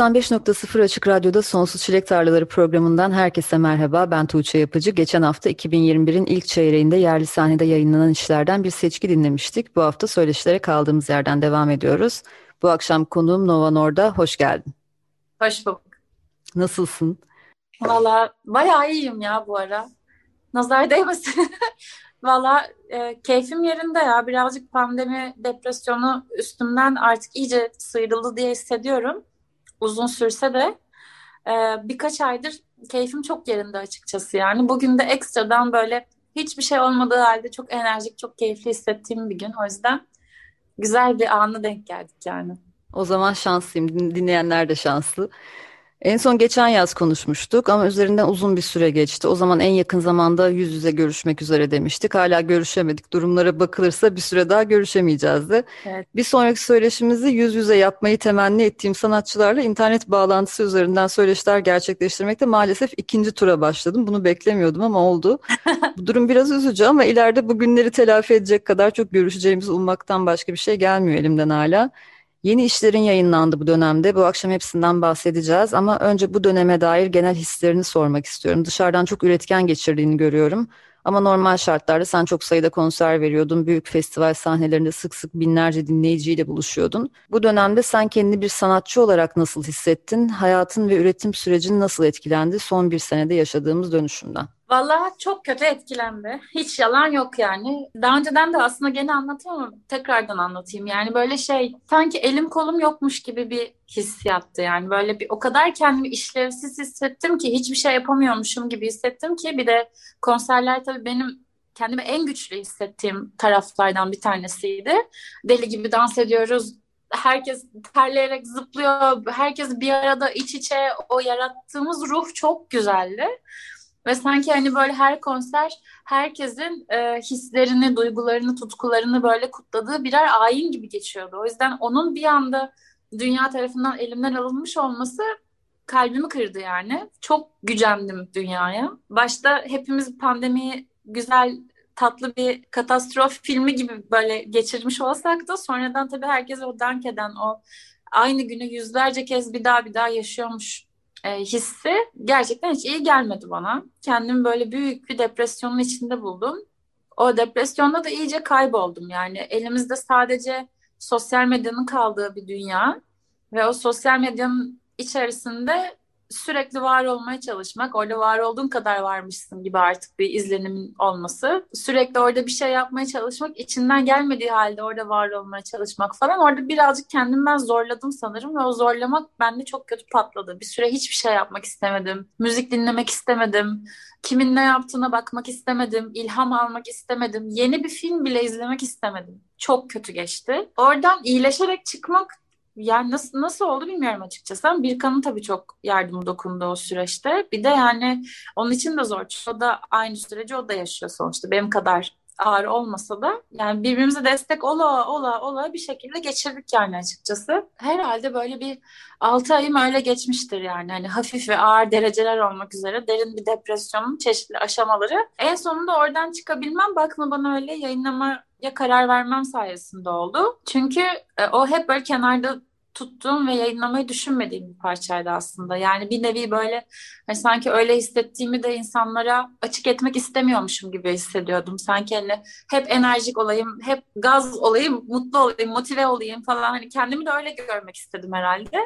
95.0 Açık Radyo'da Sonsuz Çilek Tarlaları programından herkese merhaba. Ben Tuğçe Yapıcı. Geçen hafta 2021'in ilk çeyreğinde yerli sahnede yayınlanan işlerden bir seçki dinlemiştik. Bu hafta söyleşilere kaldığımız yerden devam ediyoruz. Bu akşam konuğum Nova Norda. Hoş geldin. Hoş bulduk. Nasılsın? Valla bayağı iyiyim ya bu ara. Nazar değmesin. Valla e, keyfim yerinde ya. Birazcık pandemi, depresyonu üstümden artık iyice sıyrıldı diye hissediyorum uzun sürse de e, birkaç aydır keyfim çok yerinde açıkçası yani. Bugün de ekstradan böyle hiçbir şey olmadığı halde çok enerjik, çok keyifli hissettiğim bir gün. O yüzden güzel bir anı denk geldik yani. O zaman şanslıyım. Dinleyenler de şanslı. En son geçen yaz konuşmuştuk ama üzerinden uzun bir süre geçti. O zaman en yakın zamanda yüz yüze görüşmek üzere demiştik. Hala görüşemedik. Durumlara bakılırsa bir süre daha görüşemeyeceğiz de. Evet. Bir sonraki söyleşimizi yüz yüze yapmayı temenni ettiğim sanatçılarla internet bağlantısı üzerinden söyleşiler gerçekleştirmekte maalesef ikinci tura başladım. Bunu beklemiyordum ama oldu. bu durum biraz üzücü ama ileride bu günleri telafi edecek kadar çok görüşeceğimizi ummaktan başka bir şey gelmiyor elimden hala. Yeni işlerin yayınlandı bu dönemde. Bu akşam hepsinden bahsedeceğiz ama önce bu döneme dair genel hislerini sormak istiyorum. Dışarıdan çok üretken geçirdiğini görüyorum. Ama normal şartlarda sen çok sayıda konser veriyordun. Büyük festival sahnelerinde sık sık binlerce dinleyiciyle buluşuyordun. Bu dönemde sen kendini bir sanatçı olarak nasıl hissettin? Hayatın ve üretim sürecin nasıl etkilendi son bir senede yaşadığımız dönüşümden? Vallahi çok kötü etkilendi. Hiç yalan yok yani. Daha önceden de aslında gene anlattım ama tekrardan anlatayım. Yani böyle şey sanki elim kolum yokmuş gibi bir hissiyattı yani. Böyle bir o kadar kendimi işlevsiz hissettim ki hiçbir şey yapamıyormuşum gibi hissettim ki bir de konserler tabii benim kendimi en güçlü hissettiğim taraflardan bir tanesiydi. Deli gibi dans ediyoruz. Herkes terleyerek zıplıyor. Herkes bir arada iç içe. O yarattığımız ruh çok güzeldi. Ve sanki hani böyle her konser herkesin e, hislerini, duygularını, tutkularını böyle kutladığı birer ayin gibi geçiyordu. O yüzden onun bir anda dünya tarafından elimden alınmış olması kalbimi kırdı yani. Çok gücendim dünyaya. Başta hepimiz pandemiyi güzel tatlı bir katastrof filmi gibi böyle geçirmiş olsak da sonradan tabii herkes o dank eden o aynı günü yüzlerce kez bir daha bir daha yaşıyormuş e, hissi gerçekten hiç iyi gelmedi bana. Kendimi böyle büyük bir depresyonun içinde buldum. O depresyonda da iyice kayboldum. Yani elimizde sadece sosyal medyanın kaldığı bir dünya ve o sosyal medyanın içerisinde sürekli var olmaya çalışmak, orada var olduğun kadar varmışsın gibi artık bir izlenimin olması. Sürekli orada bir şey yapmaya çalışmak, içinden gelmediği halde orada var olmaya çalışmak falan. Orada birazcık kendimi ben zorladım sanırım ve o zorlamak bende çok kötü patladı. Bir süre hiçbir şey yapmak istemedim. Müzik dinlemek istemedim. Kimin ne yaptığına bakmak istemedim. ilham almak istemedim. Yeni bir film bile izlemek istemedim. Çok kötü geçti. Oradan iyileşerek çıkmak yani nasıl nasıl oldu bilmiyorum açıkçası. Ama Birkan'ın tabii çok yardımı dokundu o süreçte. Bir de yani onun için de zor. O da aynı süreci o da yaşıyor sonuçta. Benim kadar ağır olmasa da yani birbirimize destek ola ola ola bir şekilde geçirdik yani açıkçası. Herhalde böyle bir 6 ayım öyle geçmiştir yani. Hani hafif ve ağır dereceler olmak üzere derin bir depresyonun çeşitli aşamaları. En sonunda oradan çıkabilmem bakma bana öyle yayınlamaya karar vermem sayesinde oldu. Çünkü e, o hep böyle kenarda tuttuğum ve yayınlamayı düşünmediğim bir parçaydı aslında. Yani bir nevi böyle hani sanki öyle hissettiğimi de insanlara açık etmek istemiyormuşum gibi hissediyordum. Sanki hani hep enerjik olayım, hep gaz olayım, mutlu olayım, motive olayım falan. Hani kendimi de öyle görmek istedim herhalde.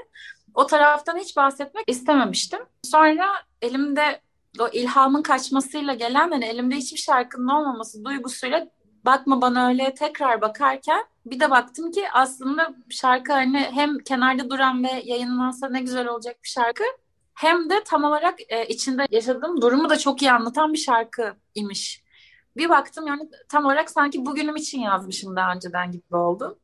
O taraftan hiç bahsetmek istememiştim. Sonra elimde o ilhamın kaçmasıyla gelen hani elimde hiçbir şarkının olmaması duygusuyla bakma bana öyle tekrar bakarken Bir de baktım ki aslında şarkı hani hem kenarda duran ve yayınlansa ne güzel olacak bir şarkı hem de tam olarak e, içinde yaşadığım durumu da çok iyi anlatan bir şarkı imiş. Bir baktım yani tam olarak sanki bugünüm için yazmışım daha önceden gibi oldu.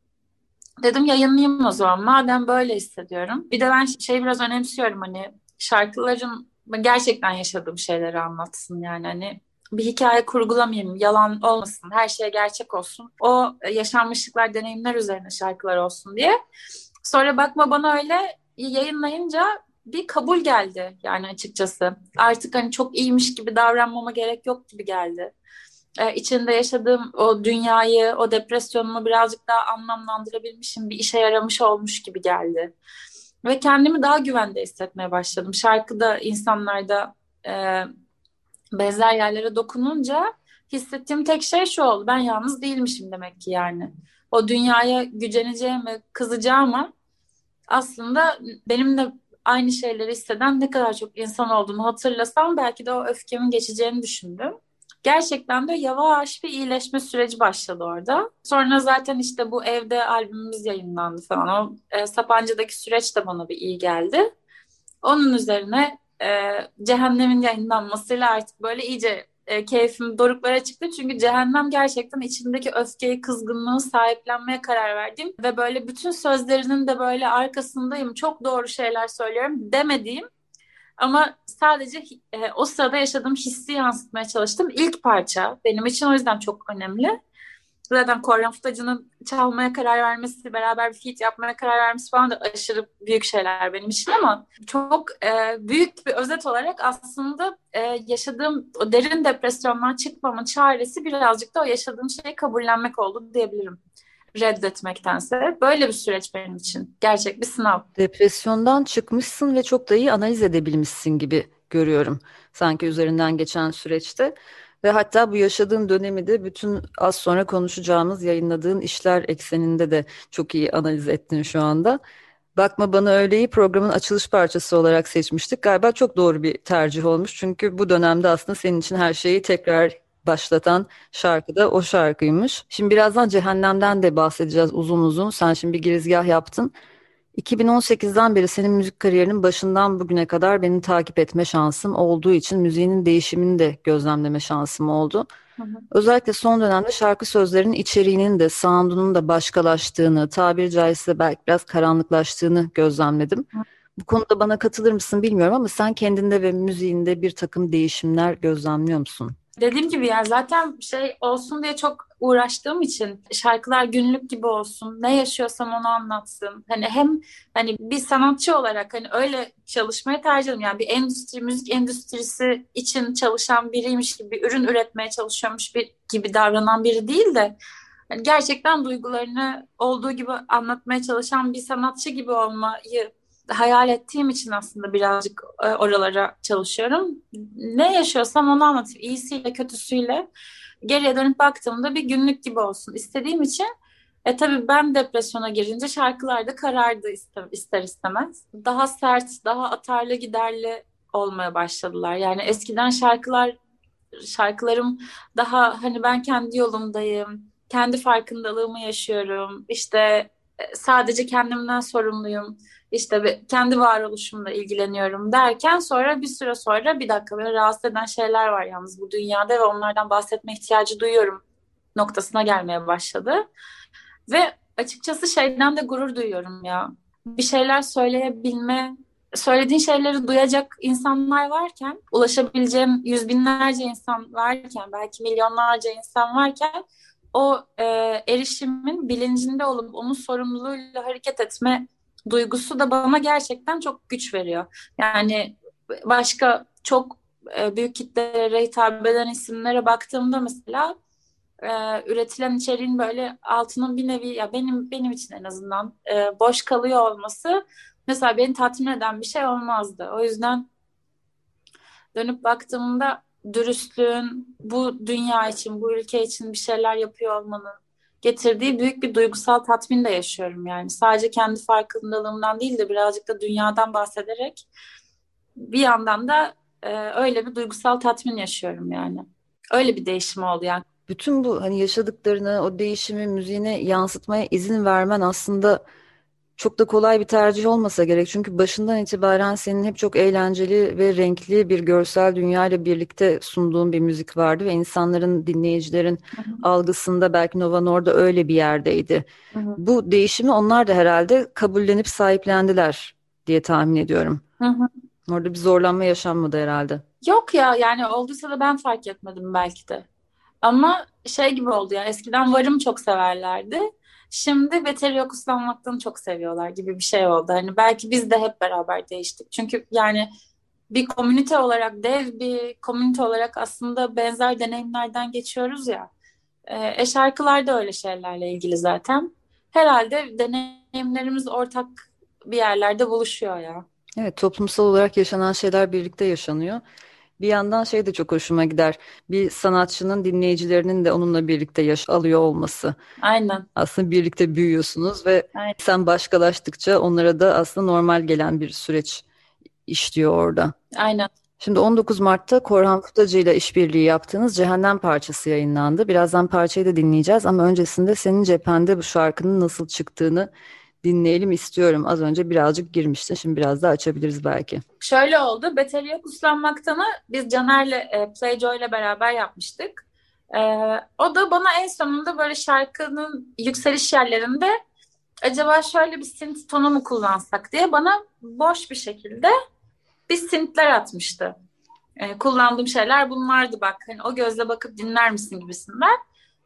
Dedim yayınlayayım o zaman madem böyle hissediyorum. Bir de ben şey biraz önemsiyorum hani şarkıların gerçekten yaşadığım şeyleri anlatsın yani hani bir hikaye kurgulamayayım, yalan olmasın, her şey gerçek olsun. O yaşanmışlıklar, deneyimler üzerine şarkılar olsun diye. Sonra bakma bana öyle yayınlayınca bir kabul geldi yani açıkçası. Artık hani çok iyiymiş gibi davranmama gerek yok gibi geldi. Ee, içinde yaşadığım o dünyayı, o depresyonumu birazcık daha anlamlandırabilmişim, bir işe yaramış olmuş gibi geldi. Ve kendimi daha güvende hissetmeye başladım. Şarkıda insanlarda e, benzer yerlere dokununca hissettiğim tek şey şu oldu. Ben yalnız değilmişim demek ki yani. O dünyaya güceneceğimi, kızacağımı aslında benim de aynı şeyleri hisseden ne kadar çok insan olduğunu hatırlasam belki de o öfkemin geçeceğini düşündüm. Gerçekten de yavaş bir iyileşme süreci başladı orada. Sonra zaten işte bu evde albümümüz yayınlandı falan. O e, Sapanca'daki süreç de bana bir iyi geldi. Onun üzerine e, Cehennem'in yayınlanmasıyla artık böyle iyice e, keyfim doruklara çıktı. Çünkü Cehennem gerçekten içindeki öfkeyi, kızgınlığı sahiplenmeye karar verdim. Ve böyle bütün sözlerinin de böyle arkasındayım. Çok doğru şeyler söylüyorum demediğim ama sadece e, o sırada yaşadığım hissi yansıtmaya çalıştım. İlk parça benim için o yüzden çok önemli. Zaten Korhan Futacı'nın çalmaya karar vermesi, beraber bir feat yapmaya karar vermesi falan da aşırı büyük şeyler benim için ama çok e, büyük bir özet olarak aslında e, yaşadığım o derin depresyondan çıkmamın çaresi birazcık da o yaşadığım şeyi kabullenmek oldu diyebilirim reddetmektense. Böyle bir süreç benim için. Gerçek bir sınav. Depresyondan çıkmışsın ve çok da iyi analiz edebilmişsin gibi görüyorum. Sanki üzerinden geçen süreçte. Ve hatta bu yaşadığın dönemi de bütün az sonra konuşacağımız yayınladığın işler ekseninde de çok iyi analiz ettin şu anda. Bakma Bana Öyle'yi programın açılış parçası olarak seçmiştik. Galiba çok doğru bir tercih olmuş. Çünkü bu dönemde aslında senin için her şeyi tekrar başlatan şarkı da o şarkıymış. Şimdi birazdan Cehennem'den de bahsedeceğiz uzun uzun. Sen şimdi bir girizgah yaptın. 2018'den beri senin müzik kariyerinin başından bugüne kadar beni takip etme şansım olduğu için müziğinin değişimini de gözlemleme şansım oldu. Hı hı. Özellikle son dönemde şarkı sözlerinin içeriğinin de sound'unun da başkalaştığını, tabiri caizse belki biraz karanlıklaştığını gözlemledim. Hı. Bu konuda bana katılır mısın bilmiyorum ama sen kendinde ve müziğinde bir takım değişimler gözlemliyor musun? Dediğim gibi yani zaten şey olsun diye çok uğraştığım için şarkılar günlük gibi olsun. Ne yaşıyorsam onu anlatsın. Hani hem hani bir sanatçı olarak hani öyle çalışmayı tercih ediyorum. Yani bir endüstri, müzik endüstrisi için çalışan biriymiş gibi ürün üretmeye çalışıyormuş bir gibi davranan biri değil de hani gerçekten duygularını olduğu gibi anlatmaya çalışan bir sanatçı gibi olmayı hayal ettiğim için aslında birazcık e, oralara çalışıyorum. Ne yaşıyorsam onu anlatayım. İyisiyle kötüsüyle geriye dönüp baktığımda bir günlük gibi olsun istediğim için e tabii ben depresyona girince şarkılar da karardı ister, ister istemez. Daha sert, daha atarlı giderli olmaya başladılar. Yani eskiden şarkılar şarkılarım daha hani ben kendi yolumdayım, kendi farkındalığımı yaşıyorum. İşte e, sadece kendimden sorumluyum işte kendi varoluşumla ilgileniyorum derken sonra bir süre sonra bir dakika beni rahatsız eden şeyler var yalnız bu dünyada ve onlardan bahsetme ihtiyacı duyuyorum noktasına gelmeye başladı. Ve açıkçası şeyden de gurur duyuyorum ya. Bir şeyler söyleyebilme, söylediğin şeyleri duyacak insanlar varken, ulaşabileceğim yüz binlerce insan varken, belki milyonlarca insan varken o e, erişimin bilincinde olup onun sorumluluğuyla hareket etme duygusu da bana gerçekten çok güç veriyor. Yani başka çok e, büyük kitlelere hitap eden isimlere baktığımda mesela e, üretilen içeriğin böyle altının bir nevi ya benim benim için en azından e, boş kalıyor olması mesela beni tatmin eden bir şey olmazdı. O yüzden dönüp baktığımda dürüstlüğün bu dünya için, bu ülke için bir şeyler yapıyor olmanın getirdiği büyük bir duygusal tatmin de yaşıyorum yani. Sadece kendi farkındalığımdan değil de birazcık da dünyadan bahsederek bir yandan da e, öyle bir duygusal tatmin yaşıyorum yani. Öyle bir değişim oldu yani. bütün bu hani yaşadıklarını, o değişimi müziğine yansıtmaya izin vermen aslında çok da kolay bir tercih olmasa gerek. Çünkü başından itibaren senin hep çok eğlenceli ve renkli bir görsel dünya ile birlikte sunduğun bir müzik vardı ve insanların, dinleyicilerin hı hı. algısında belki Nova Norda öyle bir yerdeydi. Hı hı. Bu değişimi onlar da herhalde kabullenip sahiplendiler diye tahmin ediyorum. Hı hı. Orada bir zorlanma yaşanmadı herhalde. Yok ya yani olduysa da ben fark etmedim belki de. Ama şey gibi oldu ya eskiden varım çok severlerdi. Şimdi beteri yok ıslanmaktan çok seviyorlar gibi bir şey oldu. Hani belki biz de hep beraber değiştik. Çünkü yani bir komünite olarak dev bir komünite olarak aslında benzer deneyimlerden geçiyoruz ya. E, e şarkılar da öyle şeylerle ilgili zaten. Herhalde deneyimlerimiz ortak bir yerlerde buluşuyor ya. Evet toplumsal olarak yaşanan şeyler birlikte yaşanıyor. Bir yandan şey de çok hoşuma gider. Bir sanatçının dinleyicilerinin de onunla birlikte yaş alıyor olması. Aynen. Aslında birlikte büyüyorsunuz ve Aynen. sen başkalaştıkça onlara da aslında normal gelen bir süreç işliyor orada. Aynen. Şimdi 19 Mart'ta Korhan Futacı ile işbirliği yaptığınız Cehennem parçası yayınlandı. Birazdan parçayı da dinleyeceğiz ama öncesinde senin cephende bu şarkının nasıl çıktığını dinleyelim istiyorum. Az önce birazcık girmiştin. Şimdi biraz daha açabiliriz belki. Şöyle oldu. Beteliye Kuslanmaktan'ı biz Caner'le e, Playjoy ile beraber yapmıştık. E, o da bana en sonunda böyle şarkının yükseliş yerlerinde acaba şöyle bir synth tonu mu kullansak diye bana boş bir şekilde bir synthler atmıştı. E, kullandığım şeyler bunlardı bak. Hani o gözle bakıp dinler misin gibisinden.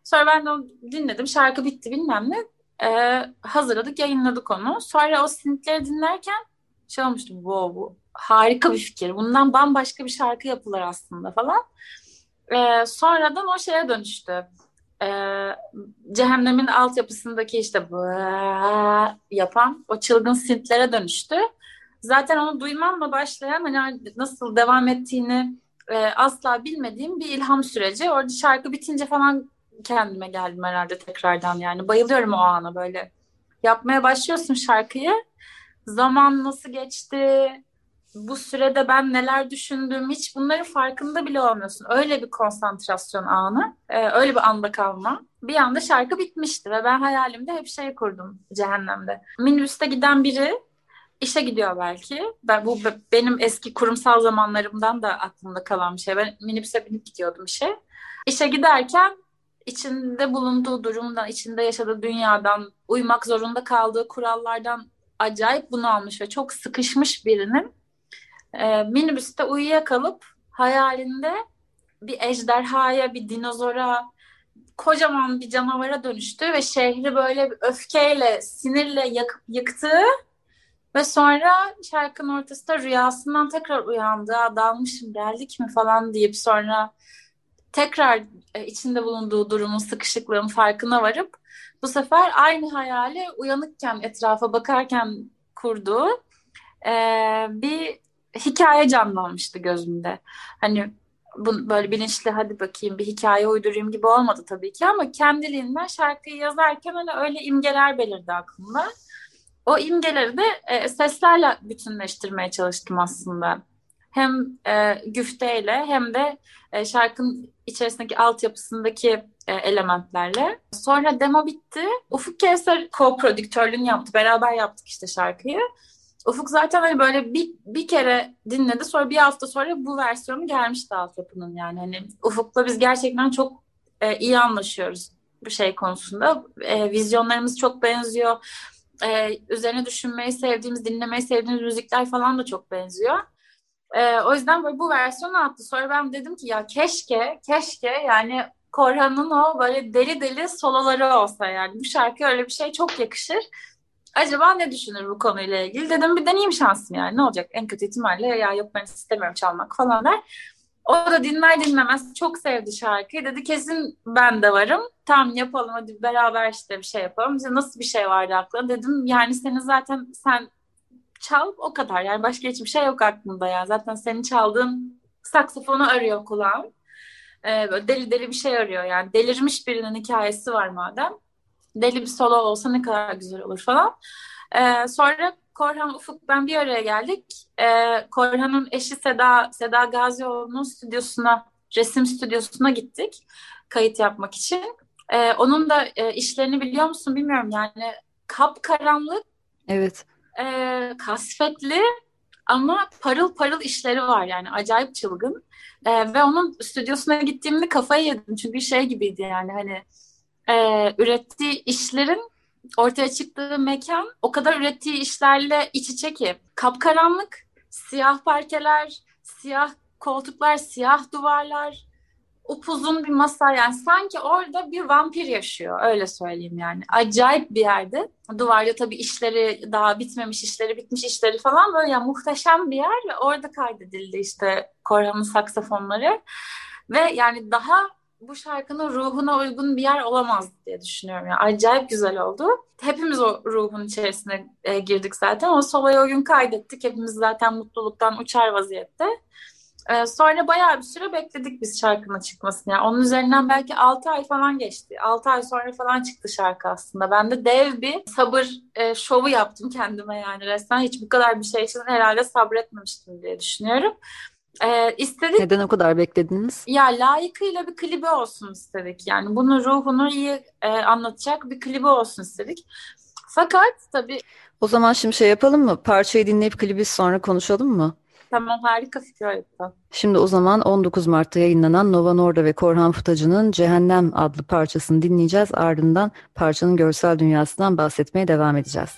Sonra ben de dinledim. Şarkı bitti bilmem ne e, hazırladık, yayınladık onu. Sonra o synthleri dinlerken şey olmuştu, wow bu harika bir fikir. Bundan bambaşka bir şarkı yapılır aslında falan. E, sonradan o şeye dönüştü. E, cehennemin altyapısındaki işte bu yapan o çılgın synth'lere dönüştü. Zaten onu duymamla başlayan hani nasıl devam ettiğini e, asla bilmediğim bir ilham süreci. Orada şarkı bitince falan kendime geldim herhalde tekrardan yani. Bayılıyorum o ana böyle. Yapmaya başlıyorsun şarkıyı. Zaman nasıl geçti? Bu sürede ben neler düşündüm? Hiç bunların farkında bile olmuyorsun. Öyle bir konsantrasyon anı. E, öyle bir anda kalma. Bir anda şarkı bitmişti ve ben hayalimde hep şey kurdum cehennemde. Minibüste giden biri işe gidiyor belki. Ben bu benim eski kurumsal zamanlarımdan da aklımda kalan bir şey. Ben minibüse binip gidiyordum işe. İşe giderken içinde bulunduğu durumdan, içinde yaşadığı dünyadan, uymak zorunda kaldığı kurallardan acayip bunalmış ve çok sıkışmış birinin e, minibüste uyuyakalıp hayalinde bir ejderhaya, bir dinozora, kocaman bir canavara dönüştü ve şehri böyle bir öfkeyle, sinirle yakıp yıktığı ve sonra şarkının ortasında rüyasından tekrar uyandı. Dalmışım geldik mi falan deyip sonra tekrar e, içinde bulunduğu durumun sıkışıklığın farkına varıp bu sefer aynı hayali uyanıkken etrafa bakarken kurduğu e, bir hikaye canlanmıştı gözümde. Hani bu, böyle bilinçli hadi bakayım bir hikaye uydurayım gibi olmadı tabii ki ama kendiliğinden şarkıyı yazarken hani öyle imgeler belirdi aklımda. O imgeleri de e, seslerle bütünleştirmeye çalıştım aslında hem e, güfteyle hem de e, şarkının içerisindeki altyapısındaki e, elementlerle. Sonra demo bitti. Ufuk Kevser co-prodüktörlüğünü yaptı. Beraber yaptık işte şarkıyı. Ufuk zaten hani böyle bir, bir kere dinledi. Sonra bir hafta sonra bu versiyonu gelmişti altyapının yani. Hani Ufuk'la biz gerçekten çok e, iyi anlaşıyoruz bu şey konusunda. E, vizyonlarımız çok benziyor. E, üzerine düşünmeyi sevdiğimiz, dinlemeyi sevdiğimiz müzikler falan da çok benziyor. Ee, o yüzden böyle bu versiyonu attı. Sonra ben dedim ki ya keşke, keşke yani Korhan'ın o böyle deli deli soloları olsa yani. Bu şarkı öyle bir şey çok yakışır. Acaba ne düşünür bu konuyla ilgili? Dedim bir deneyeyim şansım yani. Ne olacak? En kötü ihtimalle ya yok ben istemiyorum çalmak falan der. O da dinler dinlemez çok sevdi şarkıyı. Dedi kesin ben de varım. Tamam yapalım hadi beraber işte bir şey yapalım. İşte nasıl bir şey vardı aklına? Dedim yani senin zaten sen çal o kadar. Yani başka hiçbir şey yok aklımda yani. Zaten senin çaldığın saksafonu arıyor kulağım. Ee, deli deli bir şey arıyor yani. Delirmiş birinin hikayesi var madem. Deli bir solo olsa ne kadar güzel olur falan. Ee, sonra Korhan Ufuk ben bir araya geldik. Ee, Korhan'ın eşi Seda Seda Gazioğlu'nun stüdyosuna, resim stüdyosuna gittik. kayıt yapmak için. E, onun da e, işlerini biliyor musun bilmiyorum yani kapkaranlık, Evet. E, kasvetli ama parıl parıl işleri var yani acayip çılgın. E, ve onun stüdyosuna gittiğimde kafayı yedim çünkü şey gibiydi yani hani e, ürettiği işlerin ortaya çıktığı mekan o kadar ürettiği işlerle iç içe ki kapkaranlık, siyah parkeler, siyah koltuklar, siyah duvarlar, upuzun bir masa yani sanki orada bir vampir yaşıyor öyle söyleyeyim yani. Acayip bir yerde. Duvarda tabii işleri daha bitmemiş işleri bitmiş işleri falan böyle yani muhteşem bir yer ve orada kaydedildi işte Korhan'ın saksafonları ve yani daha bu şarkının ruhuna uygun bir yer olamaz diye düşünüyorum. Yani acayip güzel oldu. Hepimiz o ruhun içerisine e, girdik zaten. O soloyu o gün kaydettik. Hepimiz zaten mutluluktan uçar vaziyette. E, sonra bayağı bir süre bekledik biz şarkının çıkmasını. Yani onun üzerinden belki 6 ay falan geçti. 6 ay sonra falan çıktı şarkı aslında. Ben de dev bir sabır e, şovu yaptım kendime yani resmen. Hiç bu kadar bir şey için herhalde sabretmemiştim diye düşünüyorum. Ee, istedik. Neden o kadar beklediniz? Ya layıkıyla bir klibi olsun istedik. Yani bunun ruhunu iyi e, anlatacak bir klibi olsun istedik. Fakat tabii O zaman şimdi şey yapalım mı? Parçayı dinleyip klibi sonra konuşalım mı? Tamam harika fikir öğretmen. Şimdi o zaman 19 Mart'ta yayınlanan Nova Norda ve Korhan Futacı'nın Cehennem adlı parçasını dinleyeceğiz. Ardından parçanın görsel dünyasından bahsetmeye devam edeceğiz.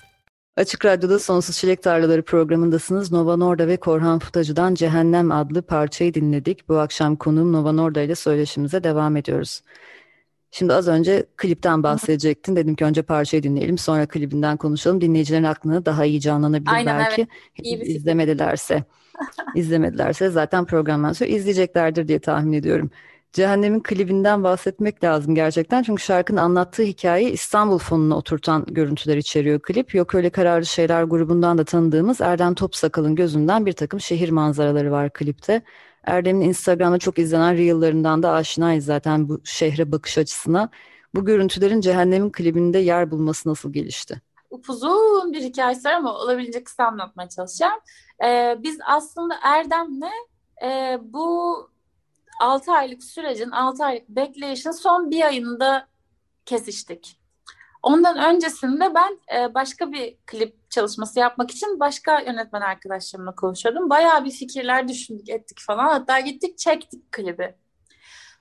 Açık Radyo'da Sonsuz Çilek Tarlaları programındasınız. Nova Norda ve Korhan Futacı'dan Cehennem adlı parçayı dinledik. Bu akşam konuğum Nova Norda ile söyleşimize devam ediyoruz. Şimdi az önce klipten bahsedecektin. Dedim ki önce parçayı dinleyelim sonra klibinden konuşalım. Dinleyicilerin aklına daha iyi canlanabilir Aynen, belki. İyi bir fikir. İzlemedilerse. zaten programdan sonra izleyeceklerdir diye tahmin ediyorum. Cehennem'in klibinden bahsetmek lazım gerçekten. Çünkü şarkının anlattığı hikayeyi İstanbul fonuna oturtan görüntüler içeriyor klip. Yok öyle kararlı şeyler grubundan da tanıdığımız Erdem Topsakal'ın gözünden bir takım şehir manzaraları var klipte. Erdem'in Instagram'da çok izlenen Reel'larından da aşinayız zaten bu şehre bakış açısına. Bu görüntülerin Cehennem'in klibinde yer bulması nasıl gelişti? Upuzun bir hikayesi var ama olabildiğince kısa anlatmaya çalışacağım. Ee, biz aslında Erdem'le e, bu 6 aylık sürecin, 6 aylık bekleyişin son bir ayında kesiştik. Ondan öncesinde ben e, başka bir klip çalışması yapmak için başka yönetmen arkadaşlarımla konuşuyordum. Bayağı bir fikirler düşündük, ettik falan. Hatta gittik çektik klibi.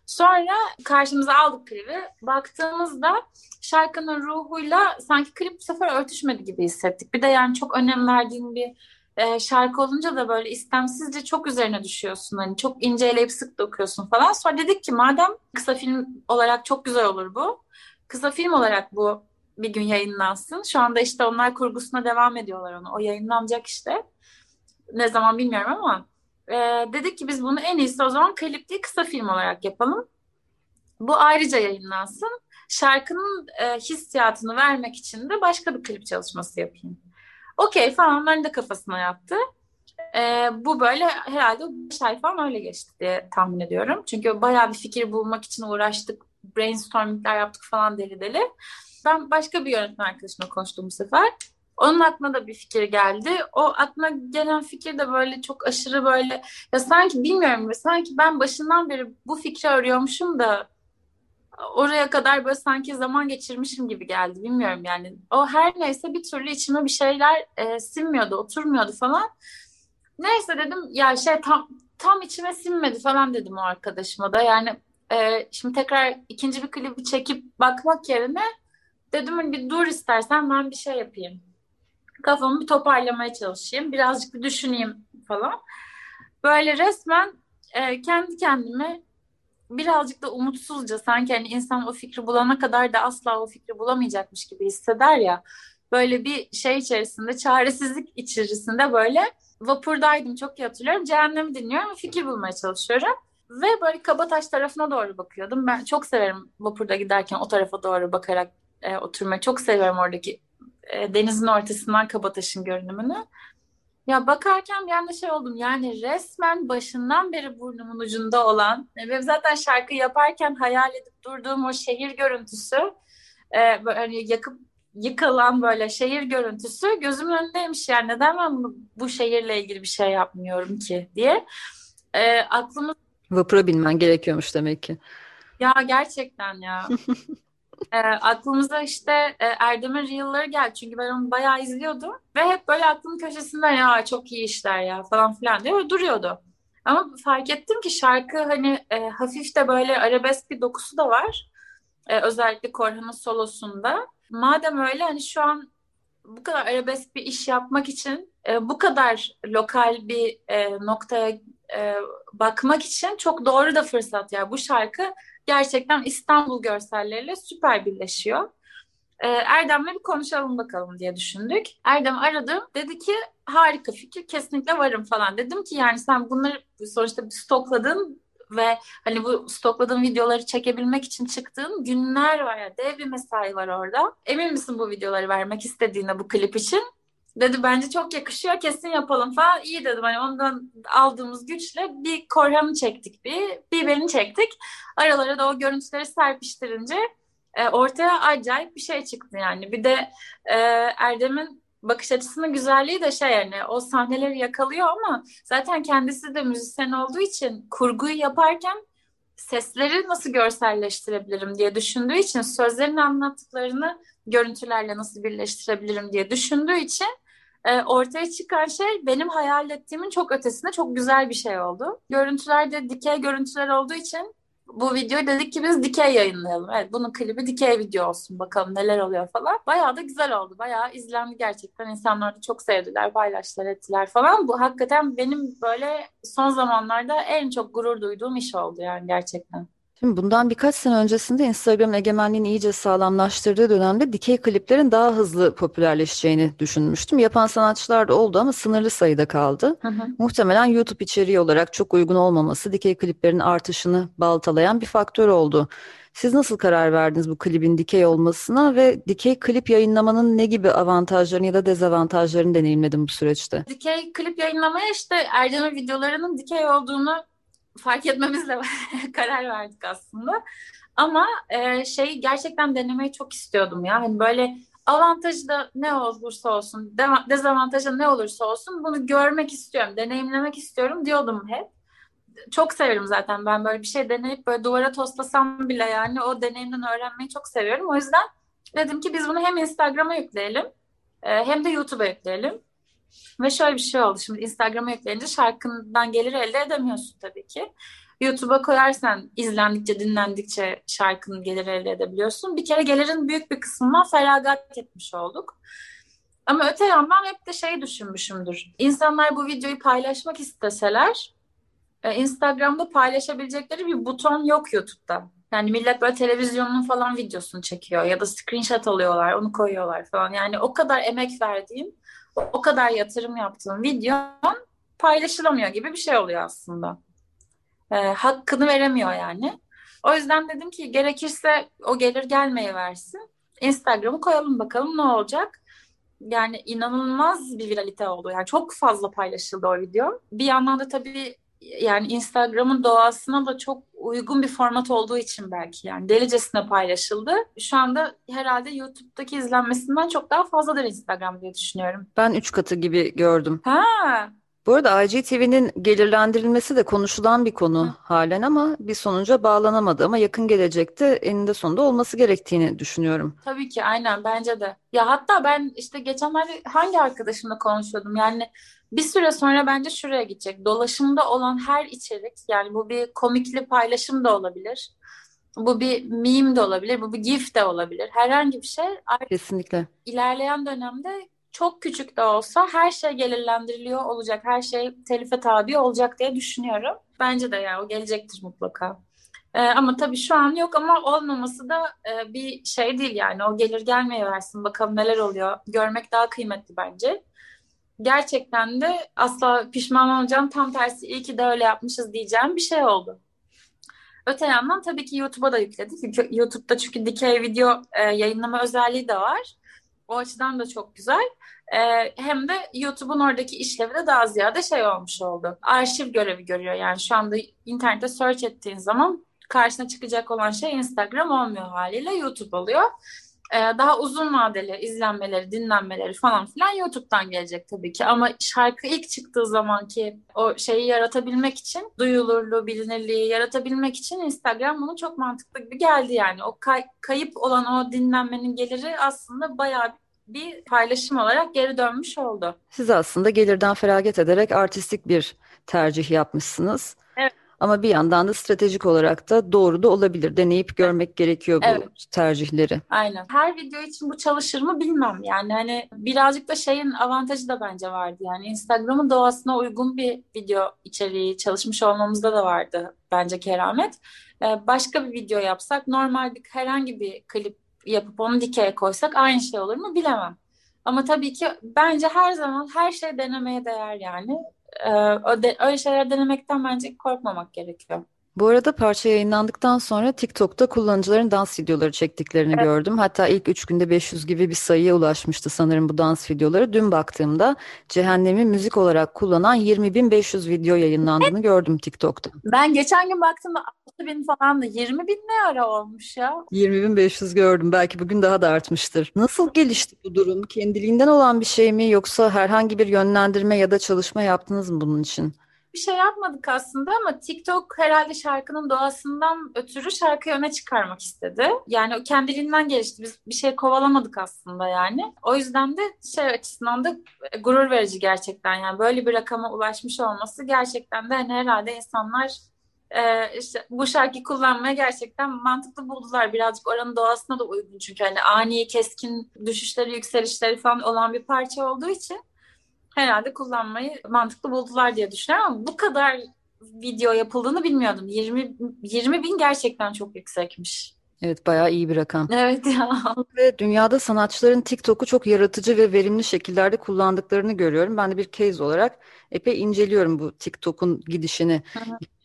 Sonra karşımıza aldık klibi. Baktığımızda şarkının ruhuyla sanki klip bu sefer örtüşmedi gibi hissettik. Bir de yani çok önem verdiğim bir e, şarkı olunca da böyle istemsizce çok üzerine düşüyorsun. Hani çok inceleyip sık dokuyorsun falan. Sonra dedik ki madem kısa film olarak çok güzel olur bu. Kısa film olarak bu bir gün yayınlansın. Şu anda işte onlar kurgusuna devam ediyorlar onu. O yayınlanacak işte. Ne zaman bilmiyorum ama e, dedik ki biz bunu en iyisi o zaman klip değil kısa film olarak yapalım. Bu ayrıca yayınlansın. Şarkının e, hissiyatını vermek için de başka bir klip çalışması yapayım. Okey falan onların da kafasına yattı. E, bu böyle herhalde 5 ay falan öyle geçti diye tahmin ediyorum. Çünkü bayağı bir fikir bulmak için uğraştık. Brainstormingler yaptık falan deli deli. Ben başka bir yönetmen arkadaşımla konuştum bu sefer. Onun aklına da bir fikir geldi. O aklına gelen fikir de böyle çok aşırı böyle ya sanki bilmiyorum sanki ben başından beri bu fikri arıyormuşum da oraya kadar böyle sanki zaman geçirmişim gibi geldi. Bilmiyorum yani. O her neyse bir türlü içime bir şeyler e, sinmiyordu, oturmuyordu falan. Neyse dedim ya şey tam tam içime sinmedi falan dedim o arkadaşıma da. Yani e, şimdi tekrar ikinci bir klibi çekip bakmak yerine dedim hani bir dur istersen ben bir şey yapayım. Kafamı bir toparlamaya çalışayım. Birazcık bir düşüneyim falan. Böyle resmen e, kendi kendime birazcık da umutsuzca sanki hani insan o fikri bulana kadar da asla o fikri bulamayacakmış gibi hisseder ya. Böyle bir şey içerisinde, çaresizlik içerisinde böyle vapurdaydım çok iyi hatırlıyorum. Cehennemi dinliyorum fikir bulmaya çalışıyorum. Ve böyle Kabataş tarafına doğru bakıyordum. Ben çok severim vapurda giderken o tarafa doğru bakarak e, oturmayı. Çok seviyorum oradaki e, denizin ortasından Kabataş'ın görünümünü. Ya bakarken bir anda şey oldum yani resmen başından beri burnumun ucunda olan ve zaten şarkı yaparken hayal edip durduğum o şehir görüntüsü e, böyle yakıp yıkılan böyle şehir görüntüsü gözümün önündeymiş yani neden ben bunu, bu şehirle ilgili bir şey yapmıyorum ki diye e, aklımı Vapura binmen gerekiyormuş demek ki. Ya gerçekten ya. E, aklımıza işte e, Erdem'in Reel'ları geldi. Çünkü ben onu bayağı izliyordum. Ve hep böyle aklımın köşesinde ya çok iyi işler ya falan filan diye böyle duruyordu. Ama fark ettim ki şarkı hani e, hafif de böyle arabesk bir dokusu da var. E, özellikle Korhan'ın solosunda. Madem öyle hani şu an bu kadar arabesk bir iş yapmak için e, bu kadar lokal bir e, noktaya e, bakmak için çok doğru da fırsat ya. Bu şarkı gerçekten İstanbul görselleriyle süper birleşiyor. E, Erdem'le bir konuşalım bakalım diye düşündük. Erdem aradım. Dedi ki harika fikir kesinlikle varım falan. Dedim ki yani sen bunları sonuçta stokladın ve hani bu stokladığın videoları çekebilmek için çıktığın günler var ya dev bir mesai var orada. Emin misin bu videoları vermek istediğine bu klip için? Dedi bence çok yakışıyor kesin yapalım falan. İyi dedim hani ondan aldığımız güçle bir Korhan'ı çektik bir, bir beni çektik. Aralara da o görüntüleri serpiştirince e, ortaya acayip bir şey çıktı yani. Bir de e, Erdem'in bakış açısının güzelliği de şey yani o sahneleri yakalıyor ama zaten kendisi de müzisyen olduğu için kurguyu yaparken sesleri nasıl görselleştirebilirim diye düşündüğü için sözlerin anlattıklarını görüntülerle nasıl birleştirebilirim diye düşündüğü için e, ortaya çıkan şey benim hayal ettiğimin çok ötesinde çok güzel bir şey oldu. Görüntüler de dikey görüntüler olduğu için bu videoyu dedik ki biz dikey yayınlayalım. Evet bunun klibi dikey video olsun bakalım neler oluyor falan. Bayağı da güzel oldu. Bayağı izlendi gerçekten. İnsanlar da çok sevdiler, paylaştılar, ettiler falan. Bu hakikaten benim böyle son zamanlarda en çok gurur duyduğum iş oldu yani gerçekten. Şimdi bundan birkaç sene öncesinde Instagram egemenliğini iyice sağlamlaştırdığı dönemde dikey kliplerin daha hızlı popülerleşeceğini düşünmüştüm. Yapan sanatçılar da oldu ama sınırlı sayıda kaldı. Hı hı. Muhtemelen YouTube içeriği olarak çok uygun olmaması dikey kliplerin artışını baltalayan bir faktör oldu. Siz nasıl karar verdiniz bu klibin dikey olmasına ve dikey klip yayınlamanın ne gibi avantajlarını ya da dezavantajlarını deneyimledin bu süreçte? Dikey klip yayınlamaya işte Erdem'in videolarının dikey olduğunu fark etmemizle karar verdik aslında. Ama e, şey gerçekten denemeyi çok istiyordum ya. Hani böyle avantajı da ne olursa olsun, dezavantajı ne olursa olsun bunu görmek istiyorum, deneyimlemek istiyorum diyordum hep. Çok severim zaten ben böyle bir şey deneyip böyle duvara toslasam bile yani o deneyimden öğrenmeyi çok seviyorum. O yüzden dedim ki biz bunu hem Instagram'a yükleyelim e, hem de YouTube'a yükleyelim. Ve şöyle bir şey oldu. Şimdi Instagram'a yükleyince şarkından gelir elde edemiyorsun tabii ki. YouTube'a koyarsan izlendikçe, dinlendikçe şarkının gelir elde edebiliyorsun. Bir kere gelirin büyük bir kısmından feragat etmiş olduk. Ama öte yandan hep de şey düşünmüşümdür. İnsanlar bu videoyu paylaşmak isteseler e, Instagram'da paylaşabilecekleri bir buton yok YouTube'da. Yani millet böyle televizyonun falan videosunu çekiyor ya da screenshot alıyorlar, onu koyuyorlar falan. Yani o kadar emek verdiğim o kadar yatırım yaptığım videon paylaşılamıyor gibi bir şey oluyor aslında. E, hakkını veremiyor yani. O yüzden dedim ki gerekirse o gelir gelmeye versin. Instagram'ı koyalım bakalım ne olacak. Yani inanılmaz bir viralite oldu. Yani çok fazla paylaşıldı o video. Bir yandan da tabii yani Instagram'ın doğasına da çok uygun bir format olduğu için belki yani delicesine paylaşıldı. Şu anda herhalde YouTube'daki izlenmesinden çok daha fazladır Instagram diye düşünüyorum. Ben üç katı gibi gördüm. Ha. Bu arada IGTV'nin gelirlendirilmesi de konuşulan bir konu Hı. halen ama bir sonuca bağlanamadı. Ama yakın gelecekte eninde sonunda olması gerektiğini düşünüyorum. Tabii ki aynen bence de. Ya hatta ben işte geçenlerde hangi arkadaşımla konuşuyordum yani bir süre sonra bence şuraya gidecek. Dolaşımda olan her içerik yani bu bir komikli paylaşım da olabilir. Bu bir meme de olabilir. Bu bir gif de olabilir. Herhangi bir şey. Kesinlikle. İlerleyen dönemde çok küçük de olsa her şey gelirlendiriliyor olacak. Her şey telife tabi olacak diye düşünüyorum. Bence de ya o gelecektir mutlaka. Ee, ama tabii şu an yok ama olmaması da e, bir şey değil yani. O gelir gelmeye versin bakalım neler oluyor. Görmek daha kıymetli bence gerçekten de asla pişman olacağım. Tam tersi iyi ki de öyle yapmışız diyeceğim bir şey oldu. Öte yandan tabii ki YouTube'a da yükledik. YouTube'da çünkü dikey video e, yayınlama özelliği de var. O açıdan da çok güzel. E, hem de YouTube'un oradaki işlevi de daha ziyade şey olmuş oldu. Arşiv görevi görüyor. Yani şu anda internette search ettiğin zaman karşına çıkacak olan şey Instagram olmuyor haliyle YouTube oluyor. Ee, daha uzun vadeli izlenmeleri, dinlenmeleri falan filan YouTube'dan gelecek tabii ki. Ama şarkı ilk çıktığı zamanki o şeyi yaratabilmek için, duyulurluğu, bilinirliği yaratabilmek için Instagram bunu çok mantıklı gibi geldi yani. O kay- kayıp olan o dinlenmenin geliri aslında bayağı bir paylaşım olarak geri dönmüş oldu. Siz aslında gelirden feragat ederek artistik bir tercih yapmışsınız. Ama bir yandan da stratejik olarak da doğru da olabilir. Deneyip görmek gerekiyor bu Evet. tercihleri. Aynen. Her video için bu çalışır mı bilmem. Yani hani birazcık da şeyin avantajı da bence vardı. Yani Instagram'ın doğasına uygun bir video içeriği çalışmış olmamızda da vardı bence keramet. Ee, başka bir video yapsak normal bir herhangi bir klip yapıp onu dikeye koysak aynı şey olur mu bilemem. Ama tabii ki bence her zaman her şey denemeye değer yani. Ee, öyle şeyler denemekten bence korkmamak gerekiyor. Bu arada parça yayınlandıktan sonra TikTok'ta kullanıcıların dans videoları çektiklerini gördüm. Hatta ilk 3 günde 500 gibi bir sayıya ulaşmıştı sanırım bu dans videoları. Dün baktığımda Cehennemi müzik olarak kullanan 20.500 video yayınlandığını gördüm TikTok'ta. Ben geçen gün baktığımda 6000 falan da 20 bin ne ara olmuş ya? 20.500 gördüm. Belki bugün daha da artmıştır. Nasıl gelişti bu durum? Kendiliğinden olan bir şey mi yoksa herhangi bir yönlendirme ya da çalışma yaptınız mı bunun için? Bir şey yapmadık aslında ama TikTok herhalde şarkının doğasından ötürü şarkıyı öne çıkarmak istedi. Yani kendiliğinden gelişti. Biz bir şey kovalamadık aslında yani. O yüzden de şey açısından da gurur verici gerçekten. Yani böyle bir rakama ulaşmış olması gerçekten de hani herhalde insanlar e, işte bu şarkıyı kullanmaya gerçekten mantıklı buldular. Birazcık oranın doğasına da uygun çünkü hani ani, keskin düşüşleri, yükselişleri falan olan bir parça olduğu için herhalde kullanmayı mantıklı buldular diye düşünüyorum ama bu kadar video yapıldığını bilmiyordum. 20, 20 bin gerçekten çok yüksekmiş. Evet, bayağı iyi bir rakam. Evet ya. Ve dünyada sanatçıların TikTok'u çok yaratıcı ve verimli şekillerde kullandıklarını görüyorum. Ben de bir case olarak epey inceliyorum bu TikTok'un gidişini,